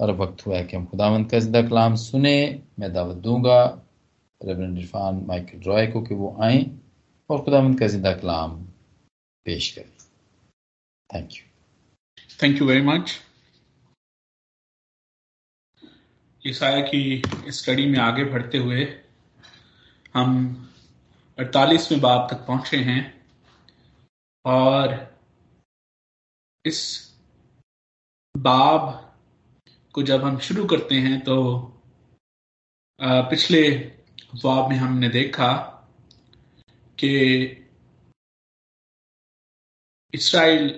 और वक्त हुआ है कि हम खुदावंत का ज़िंदा कलाम सुने। मैं दावत दूँगा रेवरेंड इरफान माइकल रॉय को कि वो आए और खुदावंत का ज़िंदा कलाम पेश करें। Thank you thank you very much Isaiah की स्टडी में आगे बढ़ते हुए हम अड़तालीसवें बाब तक पहुँचे हैं और इस बाब को जब हम शुरू करते हैं तो पिछले बाब में हमने देखा कि इसराइल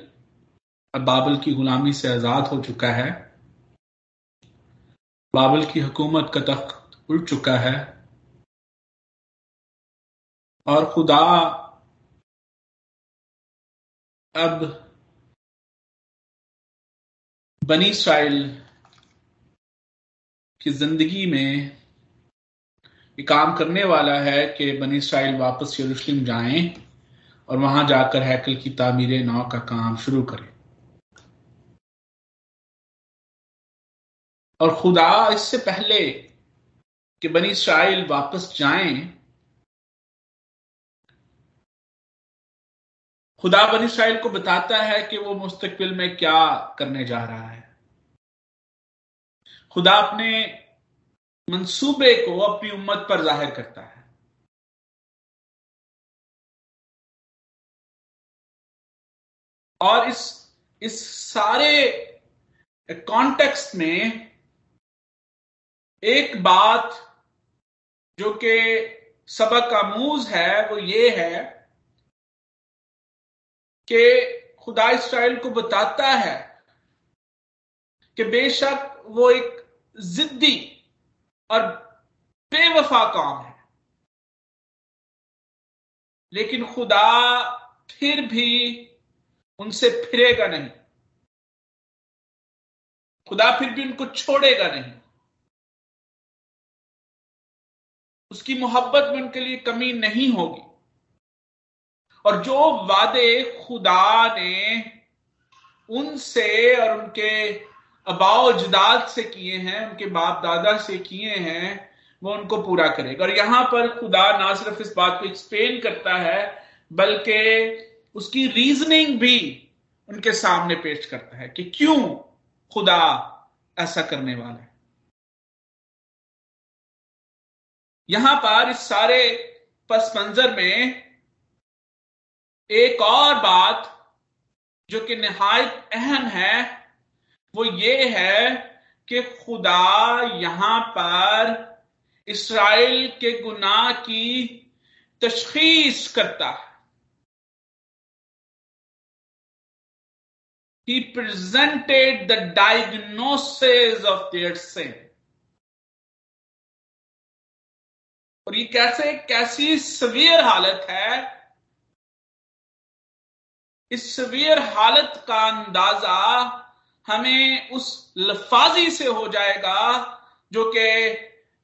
बाबल की गुलामी से आज़ाद हो चुका है। बाबल की हुकूमत का तख्त उल्ट चुका है और खुदा अब बनी इसराइल की ज़िंदगी में ये काम करने वाला है कि बनी इसराइल वापस यरूशलेम जाएँ और वहाँ जाकर हैकल की तामीर नाव का काम शुरू करें। और खुदा इससे पहले कि बनी इसराइल वापस जाएँ, खुदा बनी इसराइल को बताता है कि वो मुस्तकबिल में क्या करने जा रहा है। खुदा अपने मंसूबे को अपनी उम्मत पर ज़ाहिर करता है। और इस इस सारे कॉन्टेक्स्ट में एक बात जो कि सबक आमूज है, वो ये है कि खुदा इसराइल को बताता है कि बेशक वो एक जिद्दी और बेवफा कौम है। लेकिन खुदा फिर भी उनसे फिरेगा नहीं। खुदा फिर भी उनको छोड़ेगा नहीं। उसकी मोहब्बत में उनके लिए कमी नहीं होगी। और जो वादे खुदा ने उनसे और उनके अबाव जदाद से किए हैं, उनके बाप दादा से किए हैं, वो उनको पूरा करेगा। और यहाँ पर खुदा ना सिर्फ़ इस बात को एक्सप्लेन करता है, बल्कि उसकी रीजनिंग भी उनके सामने पेश करता है कि क्यों खुदा ऐसा करने वाला है। यहाँ पर इस सारे पस मंजर में एक और बात जो कि नहायत अहम है वो ये है कि खुदा यहाँ पर इसराइल के गुनाह की तशखीस करता है। He presented the diagnosis of their sin. और ये कैसे, कैसी सवियर हालत है? इस सवियर हालत का अंदाज़ा हमें उस लफाजी से हो जाएगा जो कि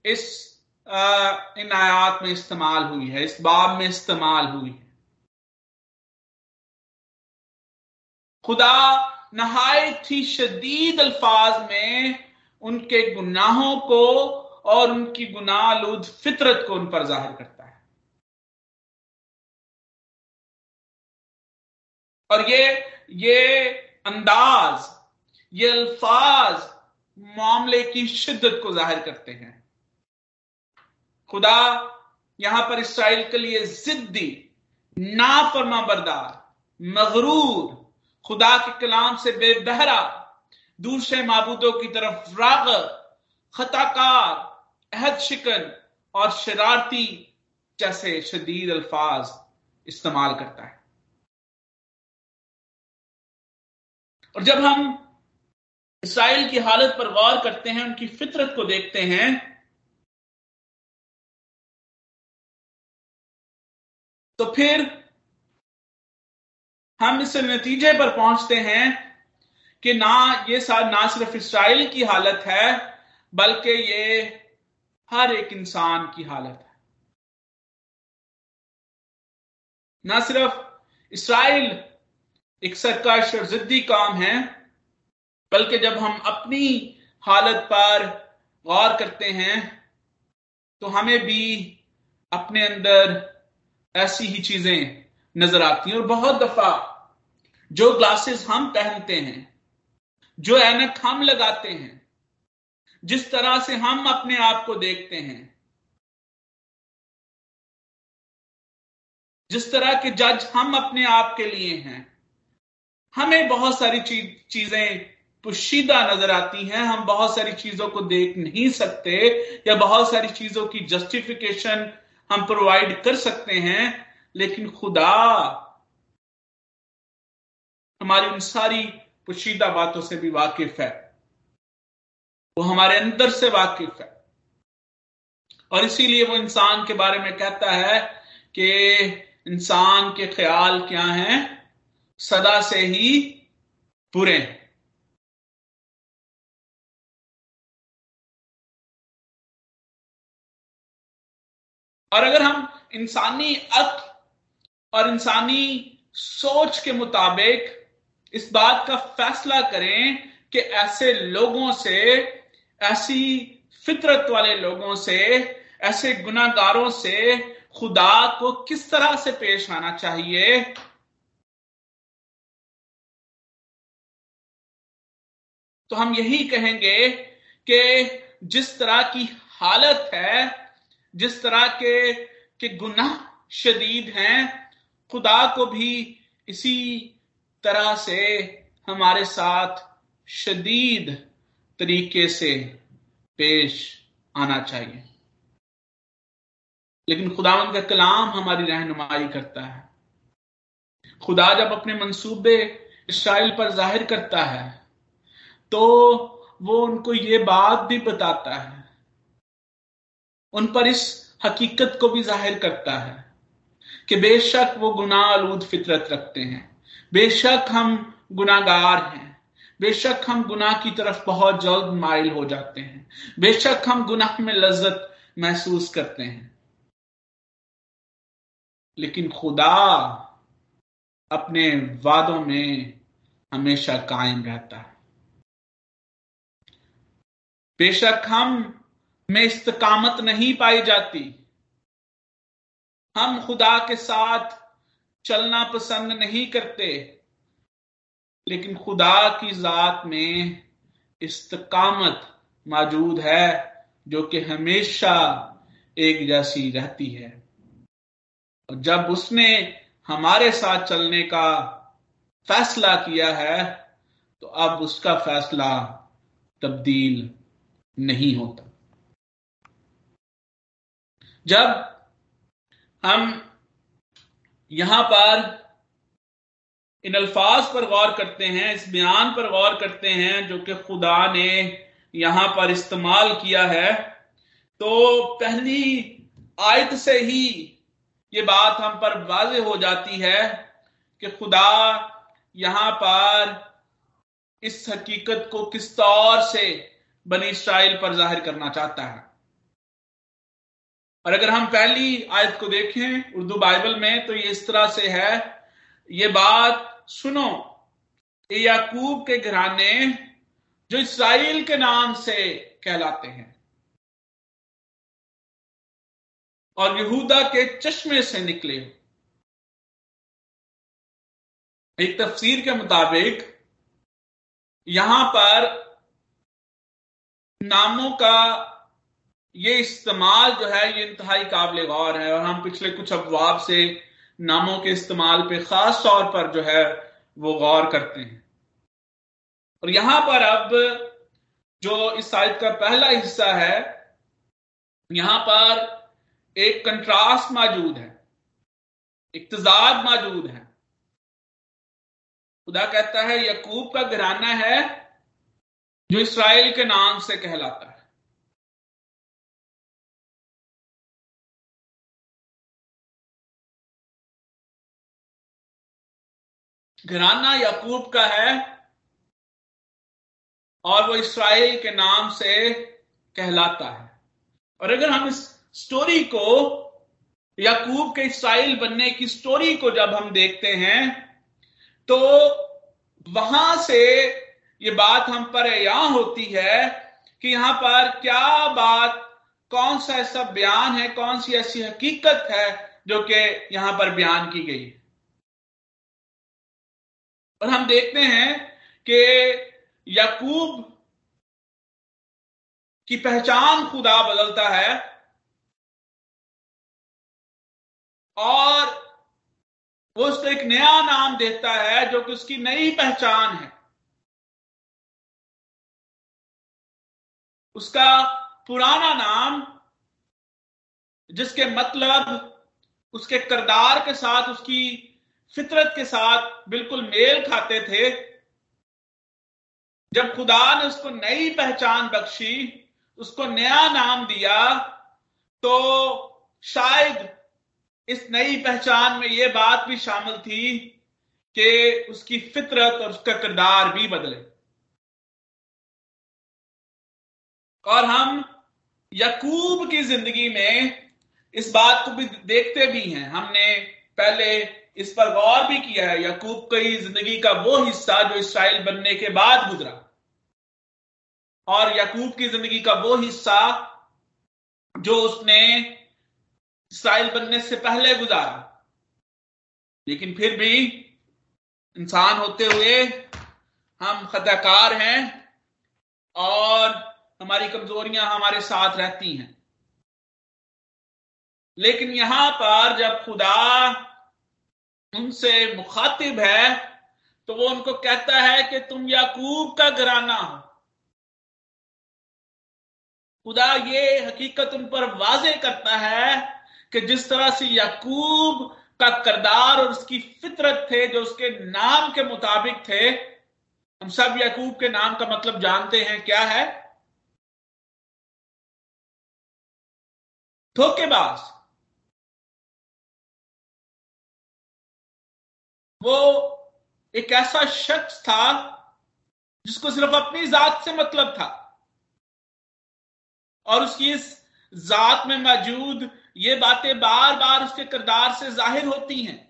इस इन आयात में इस्तेमाल हुई है, इस बाब में इस्तेमाल हुई है। खुदा नहायत ही शदीद अल्फाज में उनके गुनाहों को और उनकी गुनालूद फितरत को उन पर ज़ाहिर करता है। और ये ये अंदाज ये अल्फाज मामले की शिद्दत को ज़ाहिर करते हैं। खुदा, यहाँ पर इसराइल के लिए जिद्दी नाफरमा बरदार मगरूर, खुदा के कलाम से बेबहरा दूसरे मबूदों की तरफ़ राग खताकार, अहद शिकन और शरारती जैसे शदीद अल्फाज इस्तेमाल करता है। और जब हम इसराइल की हालत पर गौर करते हैं, उनकी फितरत को देखते हैं। तो फिर हम इस नतीजे पर पहुँचते हैं कि ना ये ना सिर्फ़ इसराइल की हालत है, बल्कि ये हर एक इंसान की हालत है। ना सिर्फ़ इसराइल, एक सरकश और जिद्दी काम है बल्कि जब हम अपनी हालत पर गौर करते हैं तो हमें भी अपने अंदर ऐसी ही चीज़ें नज़र आती हैं। और बहुत दफ़ा जो ग्लासेस हम पहनते हैं, जो एनक हम लगाते हैं, जिस तरह से हम अपने आप को देखते हैं, जिस तरह के जज हम अपने आप के लिए हैं, हमें बहुत सारी चीज़, चीज़ें पुशीदा नज़र आती हैं। हम बहुत सारी चीज़ों को देख नहीं सकते या बहुत सारी चीज़ों की जस्टिफिकेशन हम प्रोवाइड कर सकते हैं, लेकिन खुदा हमारी उन सारी पुशीदा बातों से भी वाकिफ है। वो हमारे अंदर से वाकिफ है। और इसीलिए वो इंसान के बारे में कहता है कि इंसान के ख्याल क्या हैं? सदा से ही बुरे हैं। और अगर हम इंसानी अक और इंसानी सोच के मुताबिक इस बात का फैसला करें कि ऐसे लोगों से, ऐसी फितरत वाले लोगों से, ऐसे गुनागारों से खुदा को किस तरह से पेश आना चाहिए? तो हम यही कहेंगे कि जिस तरह की हालत है जिस तरह के के गुनाह शदीद हैं, खुदा को भी इसी तरह से हमारे साथ शदीद तरीके से पेश आना चाहिए। लेकिन खुदावन का कलाम हमारी रहनुमाई करता है। खुदा जब अपने मंसूबे इसराइल पर ज़ाहिर करता है तो वो उनको ये बात भी बताता है उन पर इस हकीकत को भी ज़ाहिर करता है कि बेशक वो गुनाह आलूद फितरत रखते हैं। बेशक हम गुनागार हैं। बेशक हम गुनाह की तरफ़ बहुत जल्द माइल हो जाते हैं। बेशक हम गुनाह में लज्जत महसूस करते हैं। लेकिन खुदा अपने वादों में हमेशा कायम रहता है। बेशक हम में इस्तकामत नहीं पाई जाती। हम खुदा के साथ चलना पसंद नहीं करते, लेकिन खुदा की जात में इस्तकामत मौजूद है, जो कि हमेशा एक जैसी रहती है। और जब उसने हमारे साथ चलने का फैसला किया है तो अब उसका फैसला तब्दील नहीं होता। जब हम यहाँ पर इन अल्फाज पर गौर करते हैं, इस बयान पर गौर करते हैं, जो कि खुदा ने यहाँ पर इस्तेमाल किया है तो पहली आयत से ही ये बात हम पर वाज हो जाती है कि खुदा यहाँ पर इस हकीकत को किस तौर से बनी इसराइल पर ज़ाहिर करना चाहता है। और अगर हम पहली आयत को देखें, उर्दू बाइबल में तो ये इस तरह से है। ये बात सुनो याकूब के घराने जो इसराइल के नाम से कहलाते हैं, और यहूदा के चश्मे से निकले। एक तफसीर के मुताबिक, यहाँ पर नामों का ये इस्तेमाल जो है, ये इंतहाई काबिल गौर है और हम पिछले कुछ अफवाब से नामों के इस्तेमाल पे खास तौर पर जो है, वो गौर करते हैं। और यहाँ पर अब जो इस साइड का पहला हिस्सा है, यहाँ पर एक कंट्रास्ट मौजूद है एक तजाद मौजूद है। खुदा कहता है, यकूब का घराना है जो इसराइल के नाम से कहलाता है। घराना याकूब का है और वो इसराइल के नाम से कहलाता है। और अगर हम इस स्टोरी को, याकूब के इसराइल बनने की स्टोरी को जब हम देखते हैं तो वहाँ से ये बात हम पर यहाँ होती है कि यहाँ पर क्या बात, कौन सा ऐसा बयान है, कौन सी ऐसी हकीकत है जो कि यहाँ पर बयान की गई है। और हम देखते हैं कि याकूब की पहचान खुदा बदलता है और वो उसको एक नया नाम देता है जो कि उसकी नई पहचान है। उसका पुराना नाम, जिसके मतलब उसके करदार के साथ उसकी फितरत के साथ बिल्कुल मेल खाते थे। जब खुदा ने उसको नई पहचान बख्शी, उसको नया नाम दिया तो शायद इस नई पहचान में यह बात भी शामिल थी कि उसकी फितरत और उसका किरदार भी बदले। और हम यकूब की ज़िंदगी में इस बात को भी देखते भी हैं। हमने पहले इस पर गौर भी किया है, यकूब की ज़िंदगी का वो हिस्सा जो इसराइल बनने के बाद गुजरा। और यकूब की ज़िंदगी का वो हिस्सा जो उसने इसराइल बनने से पहले गुजारा। लेकिन फिर भी इंसान होते हुए हम खताकार हैं और हमारी कमजोरियाँ हमारे साथ रहती हैं। लेकिन यहाँ पर जब खुदा उनसे मुखातिब है तो वो उनको कहता है कि तुम याकूब का घराना हो। खुदा ये हकीकत उन पर वाजे करता है कि जिस तरह से याकूब का करदार और उसकी फितरत थे जो उसके नाम के मुताबिक थे, हम सब याकूब के नाम का मतलब जानते हैं क्या है? धोखेबाज। वो एक ऐसा शख्स था जिसको सिर्फ़ अपनी जात से मतलब था। और उसकी इस जात में मौजूद ये बातें बार बार उसके किरदार से ज़ाहिर होती हैं।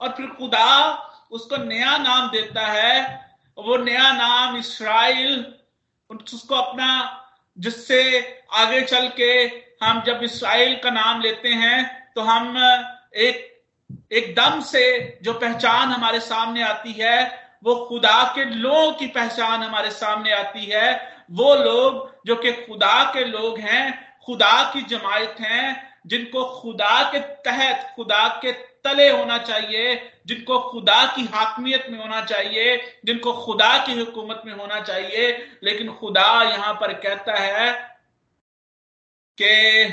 और फिर खुदा उसको नया नाम देता है, वो नया नाम इसराइल उसको अपना जिससे आगे चल के हम जब इसराइल का नाम लेते हैं तो हम एक एकदम से जो पहचान हमारे सामने आती है, वो खुदा के लोगों की पहचान हमारे सामने आती है। वो लोग जो कि खुदा के लोग हैं, खुदा की जमायत हैं, जिनको खुदा के तहत, खुदा के तले होना चाहिए, जिनको खुदा की हाकमियत में होना चाहिए, जिनको खुदा की हुकूमत में होना चाहिए। लेकिन खुदा यहाँ पर कहता है कि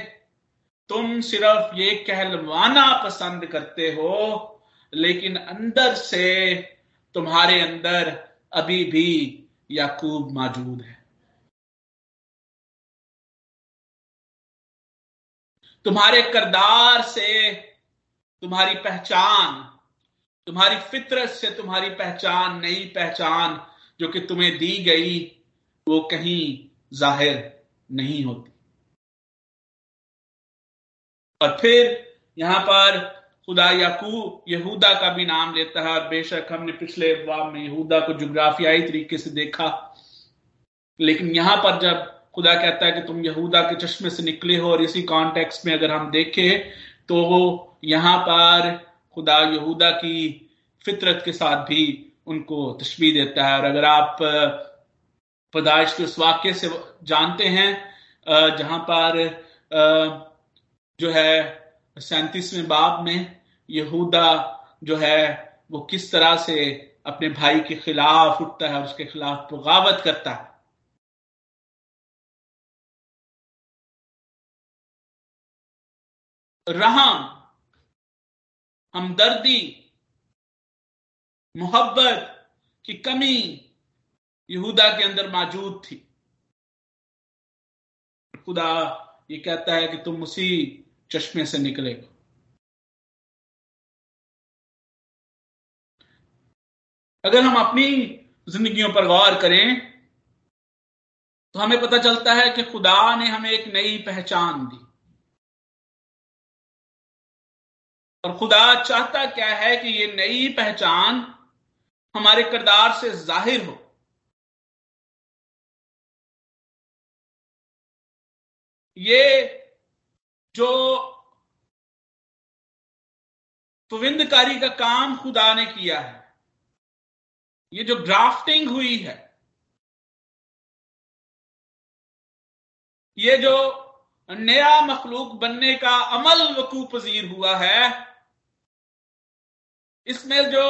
तुम सिर्फ़ ये कहलवाना पसंद करते हो, लेकिन अंदर से तुम्हारे अंदर अभी भी याकूब मौजूद है। तुम्हारे करदार से तुम्हारी पहचान, तुम्हारी फितरत से तुम्हारी पहचान, नई पहचान जो कि तुम्हें दी गई, वो कहीं ज़ाहिर नहीं होती। और फिर यहाँ पर खुदा याकूब यहूदा का भी नाम लेता है, और बेशक हमने पिछले बाब में यहूदा को जोग्राफियाई तरीके से देखा। लेकिन यहाँ पर जब खुदा कहता है कि तुम यहूदा के चश्मे से निकले हो, और इसी कॉन्टेक्स्ट में अगर हम देखें तो यहाँ पर खुदा यहूदा की फितरत के साथ भी उनको तशबी देता है। और अगर आप पैदाइश के उस वाक्य से जानते हैं जहाँ पर जो है सैंतीसवें बाब में यहूदा जो है, वो किस तरह से अपने भाई के खिलाफ उठता है उसके खिलाफ बगावत करता है। रहम हमदर्दी, मोहब्बत की कमी यहूदा के अंदर मौजूद थी। खुदा ये कहता है कि तुम उसी चश्मे से निकलेगा। अगर हम अपनी जिंदगियों पर गौर करें तो हमें पता चलता है कि खुदा ने हमें एक नई पहचान दी। और खुदा चाहता क्या है कि ये नई पहचान हमारे किरदार से ज़ाहिर हो। ये जो पविंदकारी का काम खुदा ने किया है, ये जो ग्राफ्टिंग हुई है, ये जो नया मखलूक बनने का अमल वकू पजीर हुआ है, इसमें जो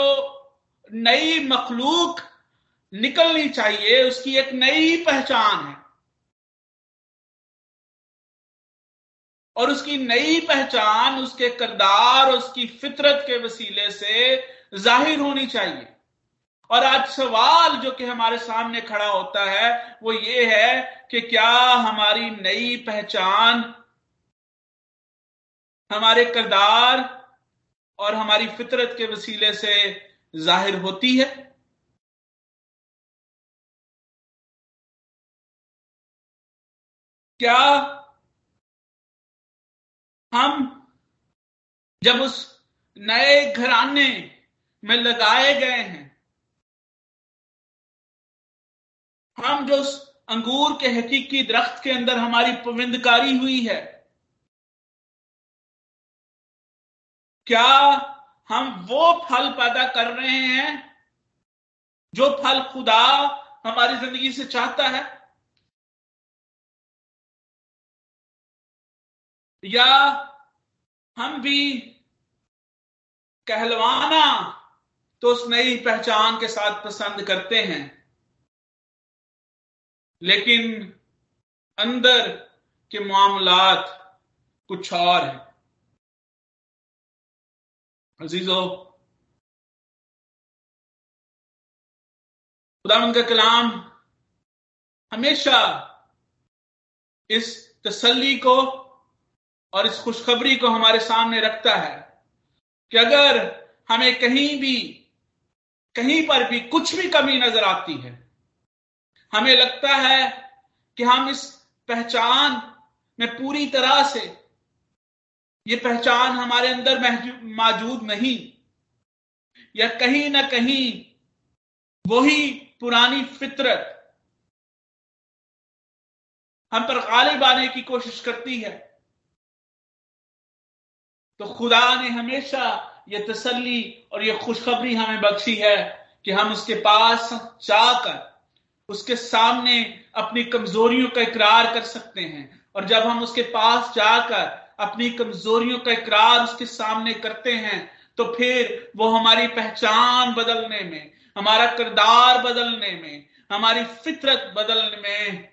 नई मखलूक निकलनी चाहिए, उसकी एक नई पहचान है। और उसकी नई पहचान, उसके करदार, उसकी फितरत के वसीले से ज़ाहिर होनी चाहिए। और आज सवाल जो कि हमारे सामने खड़ा होता है, वो ये है कि क्या हमारी नई पहचान, हमारे करदार और हमारी फितरत के वसीले से ज़ाहिर होती है? क्या हम जब उस नए घराने में लगाए गए हैं, हम जो उस अंगूर के हकीकी दरख्त के अंदर हमारी पविंदकारी हुई है, क्या हम वो फल पैदा कर रहे हैं जो फल खुदा हमारी ज़िंदगी से चाहता है? या हम भी कहलवाना तो उस नई पहचान के साथ पसंद करते हैं। लेकिन अंदर के मामलात कुछ और हैं। अजीजो, खुदावन का कलाम हमेशा इस तसल्ली को और इस खुशखबरी को हमारे सामने रखता है कि अगर हमें कहीं भी, कहीं पर भी कुछ भी कमी नज़र आती है, हमें लगता है कि हम इस पहचान में पूरी तरह से, ये पहचान हमारे अंदर मौजूद नहीं, या कहीं ना कहीं वही पुरानी फितरत हम पर गालिब आने की कोशिश करती है। तो खुदा ने हमेशा ये तसल्ली और ये खुशखबरी हमें बख्शी है कि हम उसके पास जाकर, उसके सामने अपनी कमजोरियों का इकरार कर सकते हैं। और जब हम उसके पास जाकर अपनी कमजोरियों का इकरार उसके सामने करते हैं तो फिर वो हमारी पहचान बदलने में, हमारा किरदार बदलने में, हमारी फितरत बदलने में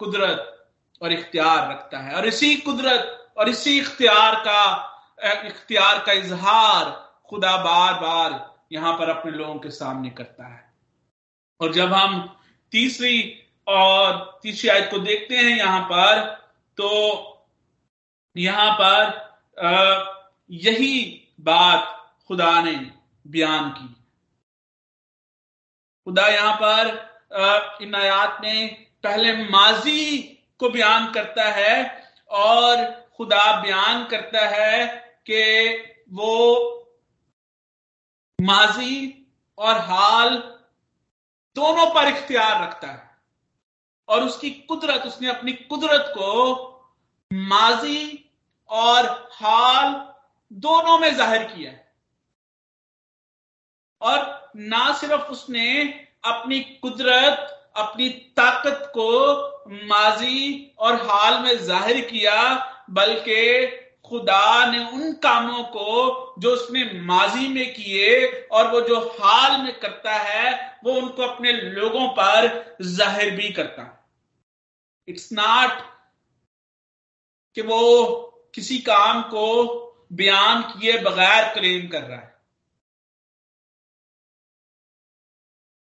कुदरत और इख्तियार रखता है। और इसी कुदरत और इसी इख्तियार का इख्तियार का इजहार खुदा बार बार यहाँ पर अपने लोगों के सामने करता है। और जब हम तीसरी और तीसरी आयत को देखते हैं यहाँ पर तो यहाँ पर यही बात खुदा ने बयान की। खुदा यहाँ पर इन आयात में पहले माजी को बयान करता है और खुदा बयान करता है कि वो माजी और हाल दोनों पर इख्तियार रखता है। और उसकी कुदरत, उसने अपनी कुदरत को माजी और हाल दोनों में ज़ाहिर किया है। और ना सिर्फ़ उसने अपनी कुदरत, अपनी ताकत को माजी और हाल में ज़ाहिर किया, बल्कि खुदा ने उन कामों को जो उसने माजी में किए और वो जो हाल में करता है, वो उनको अपने लोगों पर ज़ाहिर भी करता। इट्स नॉट कि वो किसी काम को बयान किए बगैर क्लेम कर रहा है।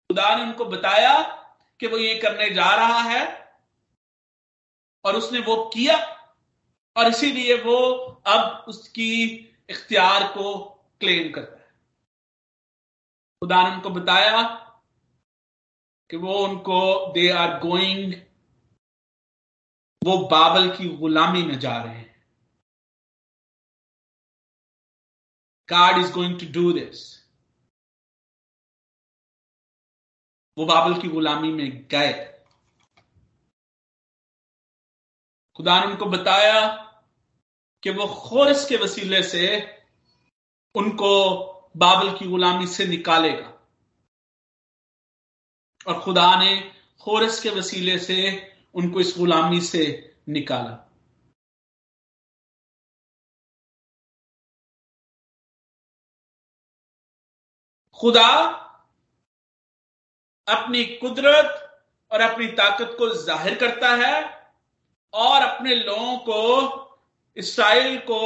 खुदा ने उनको बताया कि वो ये करने जा रहा है और उसने वो किया। और इसीलिए वो अब उसकी इख्तियार को क्लेम करता है। खुदा ने उनको बताया कि वो उनको दे आर गोइंग वो बाबल की गुलामी में जा रहे हैं। God is going to do this वो बाबल की गुलामी में गए। खुदा ने उनको बताया कि वो खोरस के वसीले से उनको बाबल की गुलामी से निकालेगा। और खुदा ने खोरस के वसीले से उनको इस गुलामी से निकाला। खुदा अपनी कुदरत और अपनी ताकत को ज़ाहिर करता है और अपने लोगों को इसराइल को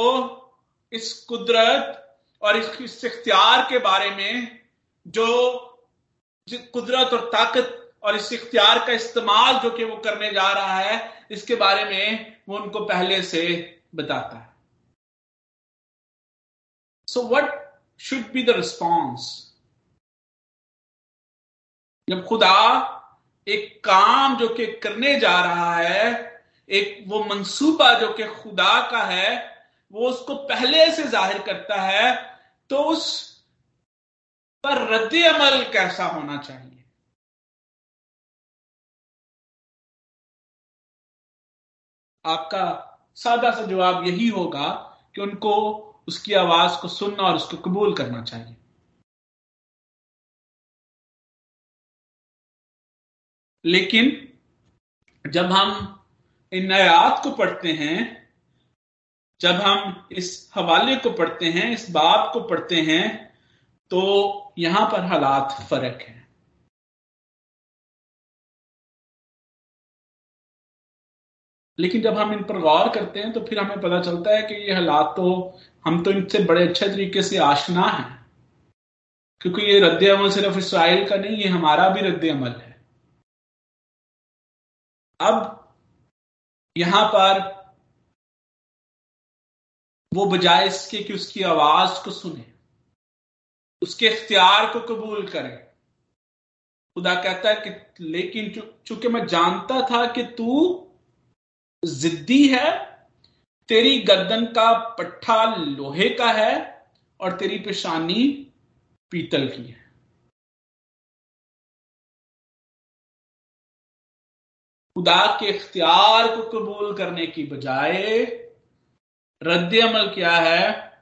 इस कुदरत और इस इख्तियार के बारे में जो कुदरत और ताकत और इस इख्तियार का इस्तेमाल जो कि वो करने जा रहा है, इसके बारे में वो उनको पहले से बताता है। So what should be the response जब खुदा एक काम जो कि करने जा रहा है एक वो मंसूबा जो कि खुदा का है, वो उसको पहले से ज़ाहिर करता है तो उस पर रद्द अमल कैसा होना चाहिए? आपका सादा सा जवाब यही होगा कि उनको उसकी आवाज़ को सुनना और उसको कबूल करना चाहिए। लेकिन जब हम इन आयात को पढ़ते हैं, जब हम इस हवाले को पढ़ते हैं, इस बाब को पढ़ते हैं तो यहाँ पर हालात फ़र्क है। लेकिन जब हम इन पर गौर करते हैं तो फिर हमें पता चलता है कि ये हालात तो हम तो इनसे बड़े अच्छे तरीके से आशना हैं। क्योंकि ये रद्द अमल सिर्फ़ इसराइल का नहीं, ये हमारा भी रद्द अमल है। अब यहाँ पर वो बजाय इसके कि उसकी आवाज़ को सुने, उसके इख्तियार को कबूल करें। खुदा कहता है कि लेकिन चूँकि मैं जानता था कि तू जिद्दी है, तेरी गर्दन का पट्टा लोहे का है और तेरी पेशानी पीतल की है। खुदा के इख्तियार को कबूल करने की बजाय, रद्द अमल क्या है?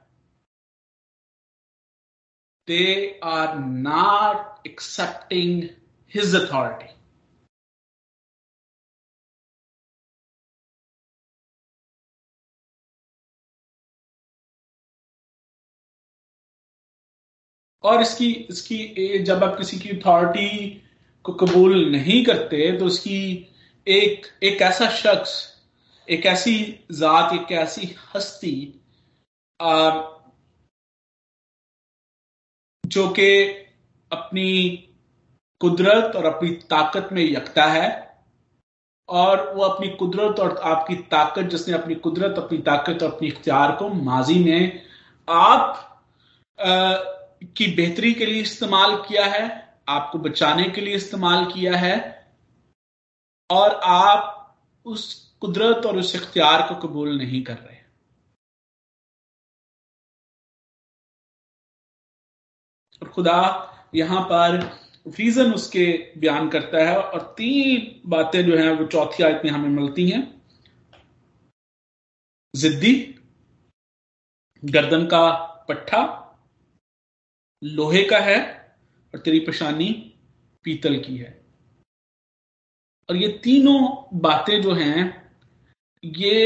They are not accepting his authority और इसकी इसकी जब आप किसी की अथॉरिटी को कबूल नहीं करते तो उसकी एक एक ऐसा शख्स एक ऐसी जात एक ऐसी हस्ती जो कि अपनी कुदरत और अपनी ताकत में यकता है और वो अपनी कुदरत और आपकी ताकत जिसने अपनी कुदरत अपनी ताकत और अपनी इख्तियार को माजी में आप आ, की बेहतरी के लिए इस्तेमाल किया है आपको बचाने के लिए इस्तेमाल किया है और आप उस कुदरत और उस इख्तियार को कबूल नहीं कर रहे। और खुदा यहाँ पर रीजन उसके बयान करता है और तीन बातें जो हैं वो चौथी आयत में हमें मिलती हैं। जिद्दी, गर्दन का पट्टा, लोहे का है और तेरी पेशानी पीतल की है। और ये तीनों बातें जो हैं, ये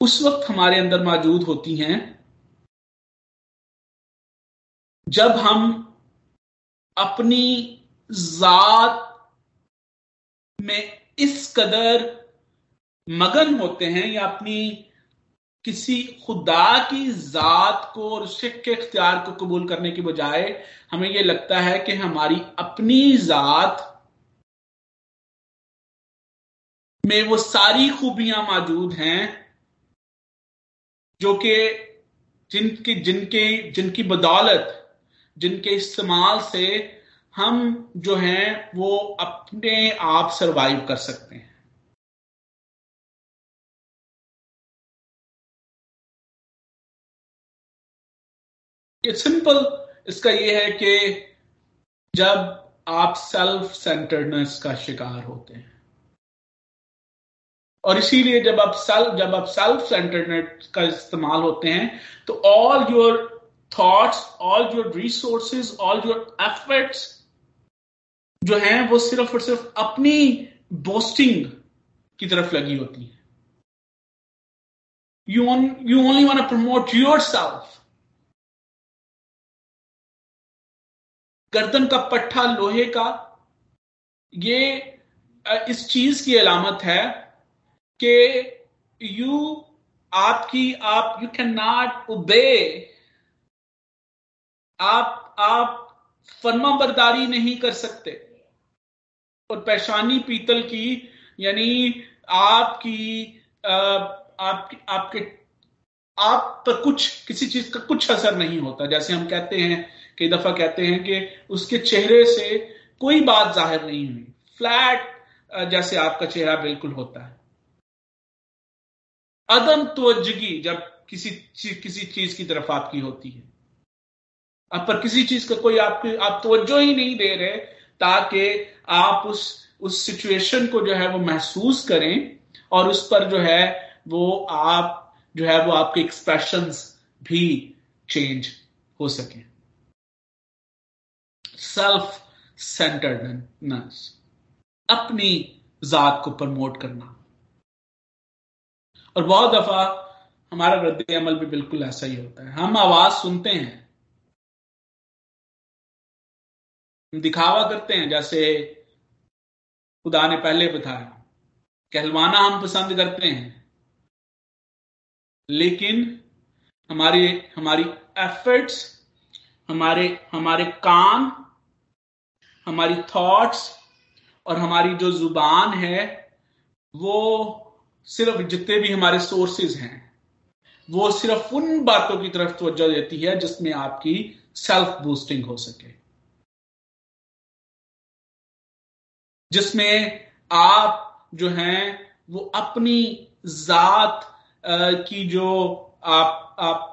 उस वक्त हमारे अंदर मौजूद होती हैं, जब हम अपनी जात में इस कदर मगन होते हैं या अपनी किसी खुदा की जात को और उसके इख्तियार को कबूल करने की बजाय, हमें यह लगता है कि हमारी अपनी जात में वो सारी खूबियाँ मौजूद हैं, जो कि जिनकी, जिनके, जिनकी बदौलत, जिनके इस्तेमाल से हम जो हैं, वो अपने आप सरवाइव कर सकते हैं। ये सिंपल इसका ये है कि जब आप सेल्फ सेंटर्डनेस का शिकार होते हैं और इसीलिए जब आप सेल्फ जब आप सेल्फ सेंटरनेट का इस्तेमाल होते हैं तो all your thoughts all your resources all your efforts जो हैं, वो सिर्फ़ और सिर्फ़ अपनी बोस्टिंग की तरफ़ लगी होती है। You you only want to promote yourself गर्दन का पट्टा, लोहे का, ये इस चीज़ की अलामत है कि यू आपकी, आप यू कैन नॉट उबे आप आप फर्मा बरदारी नहीं कर सकते। और पेशानी पीतल की, यानी आपकी आपकी, आपके, आप पर कुछ, किसी चीज़ का कुछ असर नहीं होता। जैसे हम कहते हैं, कई दफ़ा कहते हैं कि उसके चेहरे से कोई बात ज़ाहिर नहीं हुई। फ्लैट जैसे आपका चेहरा बिल्कुल होता है। अदम तोजगी जब किसी किसी चीज़ की तरफ़ आपकी होती है। आप पर किसी चीज़ का कोई आपकी, आप तवज्जो ही नहीं दे रहे ताकि आप उस उस सिचुएशन को जो है वो महसूस करें और उस पर जो है वो आप, जो है वो आपके एक्सप्रेशंस भी चेंज हो सके। सेल्फ सेंटर्डनेस अपनी जात को प्रमोट करना। और बहुत दफ़ा हमारा रद्द अमल भी बिल्कुल ऐसा ही होता है। हम आवाज़ सुनते हैं। दिखावा करते हैं, जैसे खुदा ने पहले बताया, कहलवाना हम पसंद करते हैं। लेकिन हमारी हमारी एफर्ट्स हमारे हमारे काम, हमारी थॉट्स और हमारी जो ज़ुबान है, वो सिर्फ़ जितने भी हमारे सोर्सेज हैं, वो सिर्फ़ उन बातों की तरफ़ तवज्जो देती है जिसमें आपकी सेल्फ बूस्टिंग हो सके। जिसमें आप जो हैं, वो अपनी जात की जो आप आप,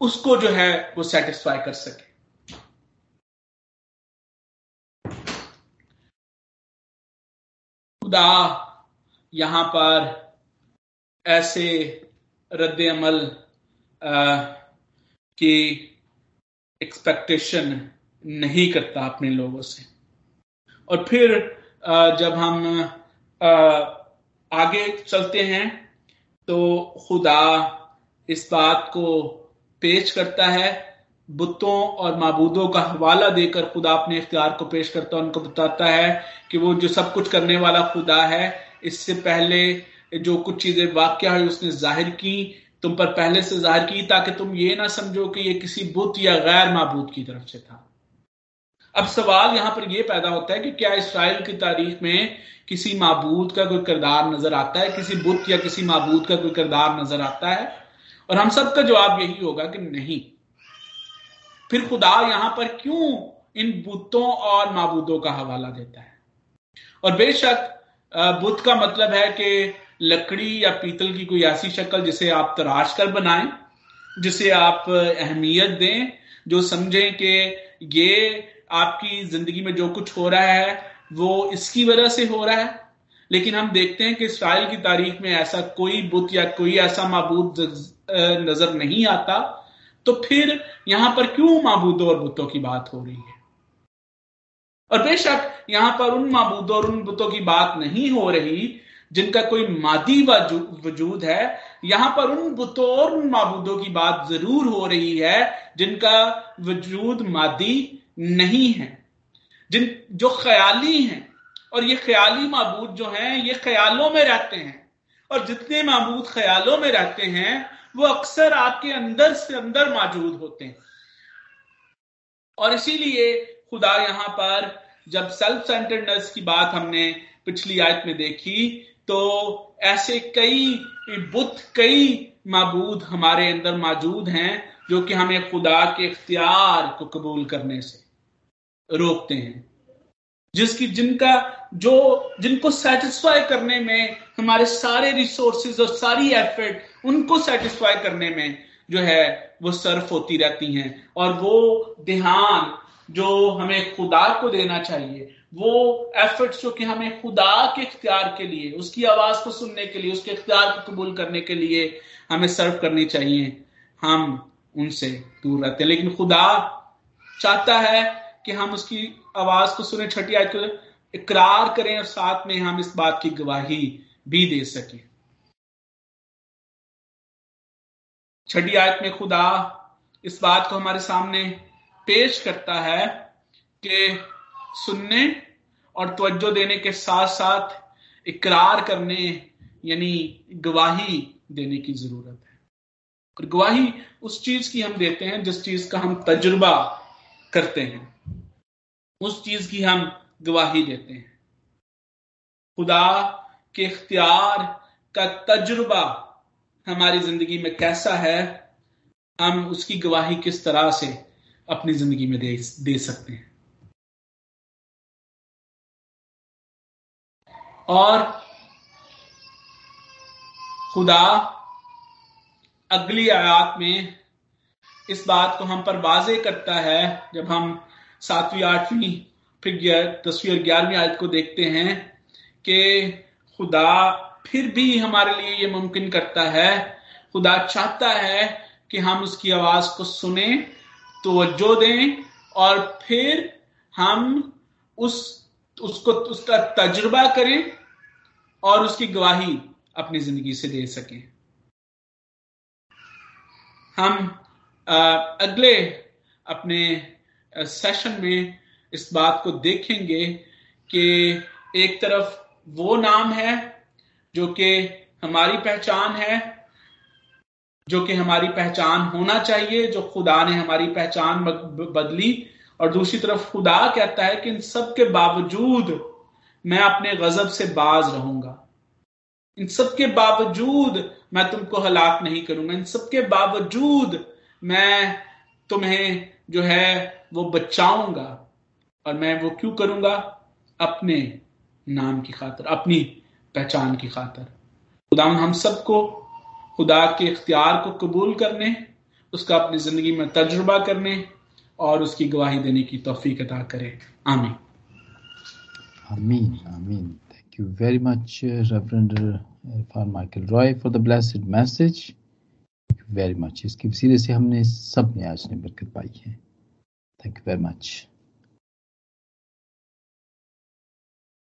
उसको जो है, वो सेटिस्फाई कर सके। खुदा यहाँ पर ऐसे रद्द अमल की एक्सपेक्टेशन नहीं करता अपने लोगों से। और फिर जब हम आगे चलते हैं तो खुदा इस बात को पेश करता है। बुतों और मबूदों का हवाला देकर खुदा अपने इख्तियार को पेश करता है। उनको बताता है कि वो जो सब कुछ करने वाला खुदा है इससे पहले जो कुछ चीज़ें वाक्य हुई उसने ज़ाहिर की, तुम पर पहले से ज़ाहिर की, ताकि तुम ये ना समझो कि ये किसी बुत या गैर मबूद की तरफ़ से था। अब सवाल यहाँ पर यह पैदा होता है कि क्या इसराइल की तारीख में किसी मबूद का कोई किरदार नज़र आता है? किसी बुत या किसी मबूद का कोई किरदार नज़र आता है? और हम सबका जवाब यही होगा कि नहीं। फिर खुदा यहाँ पर क्यों इन बुतों और मबूदों का हवाला देता है? और बेशक बुत का मतलब है कि लकड़ी या पीतल की कोई ऐसी शक्ल जिसे आप तराश कर बनाएँ, जिसे आप अहमियत दें, जो समझें कि ये आपकी ज़िंदगी में जो कुछ हो रहा है, वो इसकी वजह से हो रहा है। लेकिन हम देखते हैं कि इसराइल की तारीख में ऐसा कोई बुत या कोई ऐसा मबूद नज़र नहीं आता। तो फिर यहाँ पर क्यों मबूदों और बुतों की बात हो रही है? और बेशक यहाँ पर उन मबूदों और उन बुतों की बात नहीं हो रही, जिनका कोई मादी वजूद है, यहाँ पर उन बुतों और उन मबूदों की बात ज़रूर हो रही है, जिनका वजूद मादी नहीं है, जिन, जो ख्याली हैं, और ये ख्याली मबूद जो हैं, ये ख्यालों में रहते हैं, और जितने मबूद ख्यालों में रहते हैं, वो अक्सर आपके अंदर से अंदर मौजूद होते हैं। और इसीलिए खुदा यहाँ पर, जब सेल्फ सेंटर्डनेस की बात हमने पिछली आयत में देखी तो ऐसे कई बुत कई मबूद हमारे अंदर मौजूद हैं, जो कि हमें खुदा के इख्तियार को कबूल करने से रोकते हैं। जिसकी, जिनका, जो, जिनको सेटिस्फाई करने में हमारे सारे रिसोर्सेज और सारी एफर्ट उनको सेटिस्फाई करने में जो है, वो सर्फ होती रहती हैं। और वो ध्यान जो हमें खुदा को देना चाहिए, वो एफर्ट्स जो कि हमें खुदा के इख्तियार के लिए, उसकी आवाज़ को सुनने के लिए, उसके इख्तियार को कबूल करने के लिए हमें सर्व करनी चाहिए। हम उनसे दूर रहते हैं। लेकिन खुदा चाहता है कि हम उसकी आवाज़ को सुने, छठी आयत को इकरार करें और साथ में हम इस बात की गवाही भी दे सके। छठी आयत में खुदा इस बात को हमारे सामने पेश करता है कि सुनने और तवज्जो देने के साथ साथ इकरार करने, यानी गवाही देने की ज़रूरत है। और गवाही उस चीज़ की हम देते हैं जिस चीज़ का हम तजुर्बा करते हैं। उस चीज़ की हम गवाही देते हैं। खुदा के इख्तियार का तजुर्बा हमारी ज़िंदगी में कैसा है, हम उसकी गवाही किस तरह से अपनी ज़िंदगी में दे, दे सकते हैं। और खुदा अगली आयात में इस बात को हम पर वाजे करता है जब हम सातवीं आठवीं फिर दसवीं और ग्यारहवीं आयत को देखते हैं कि खुदा फिर भी हमारे लिए ये मुमकिन करता है। खुदा चाहता है कि हम उसकी आवाज़ को सुने तो दें और फिर हम उस, उसको, उसका तजुर्बा करें और उसकी गवाही अपनी ज़िंदगी से दे सकें। हम अगले अपने सेशन में इस बात को देखेंगे कि एक तरफ़ वो नाम है जो कि हमारी पहचान है जो कि हमारी पहचान होना चाहिए, जो खुदा ने हमारी पहचान बदली। और दूसरी तरफ़ खुदा कहता है कि इन सब के बावजूद मैं अपने गजब से बाज रहूँगा। इन सब के बावजूद मैं तुमको हलाक नहीं करूँगा। इन सब के बावजूद मैं तुम्हें जो है वो बचाऊँगा। और मैं वो क्यों करूँगा? अपने नाम की खातर, अपनी पहचान की खातर। खुदा हम सबको खुदा के इख्तियार को कबूल करने, उसका अपनी ज़िंदगी में तजुर्बा करने और उसकी गवाही देने की तोफीक अदा करे। आमीन। आमीन आमीन। Thank you very much reverend Irfan Michael Roy for the blessed message very much इसकी वसीले से हमने सबने आज ने बरकत पाई है। Thank you very much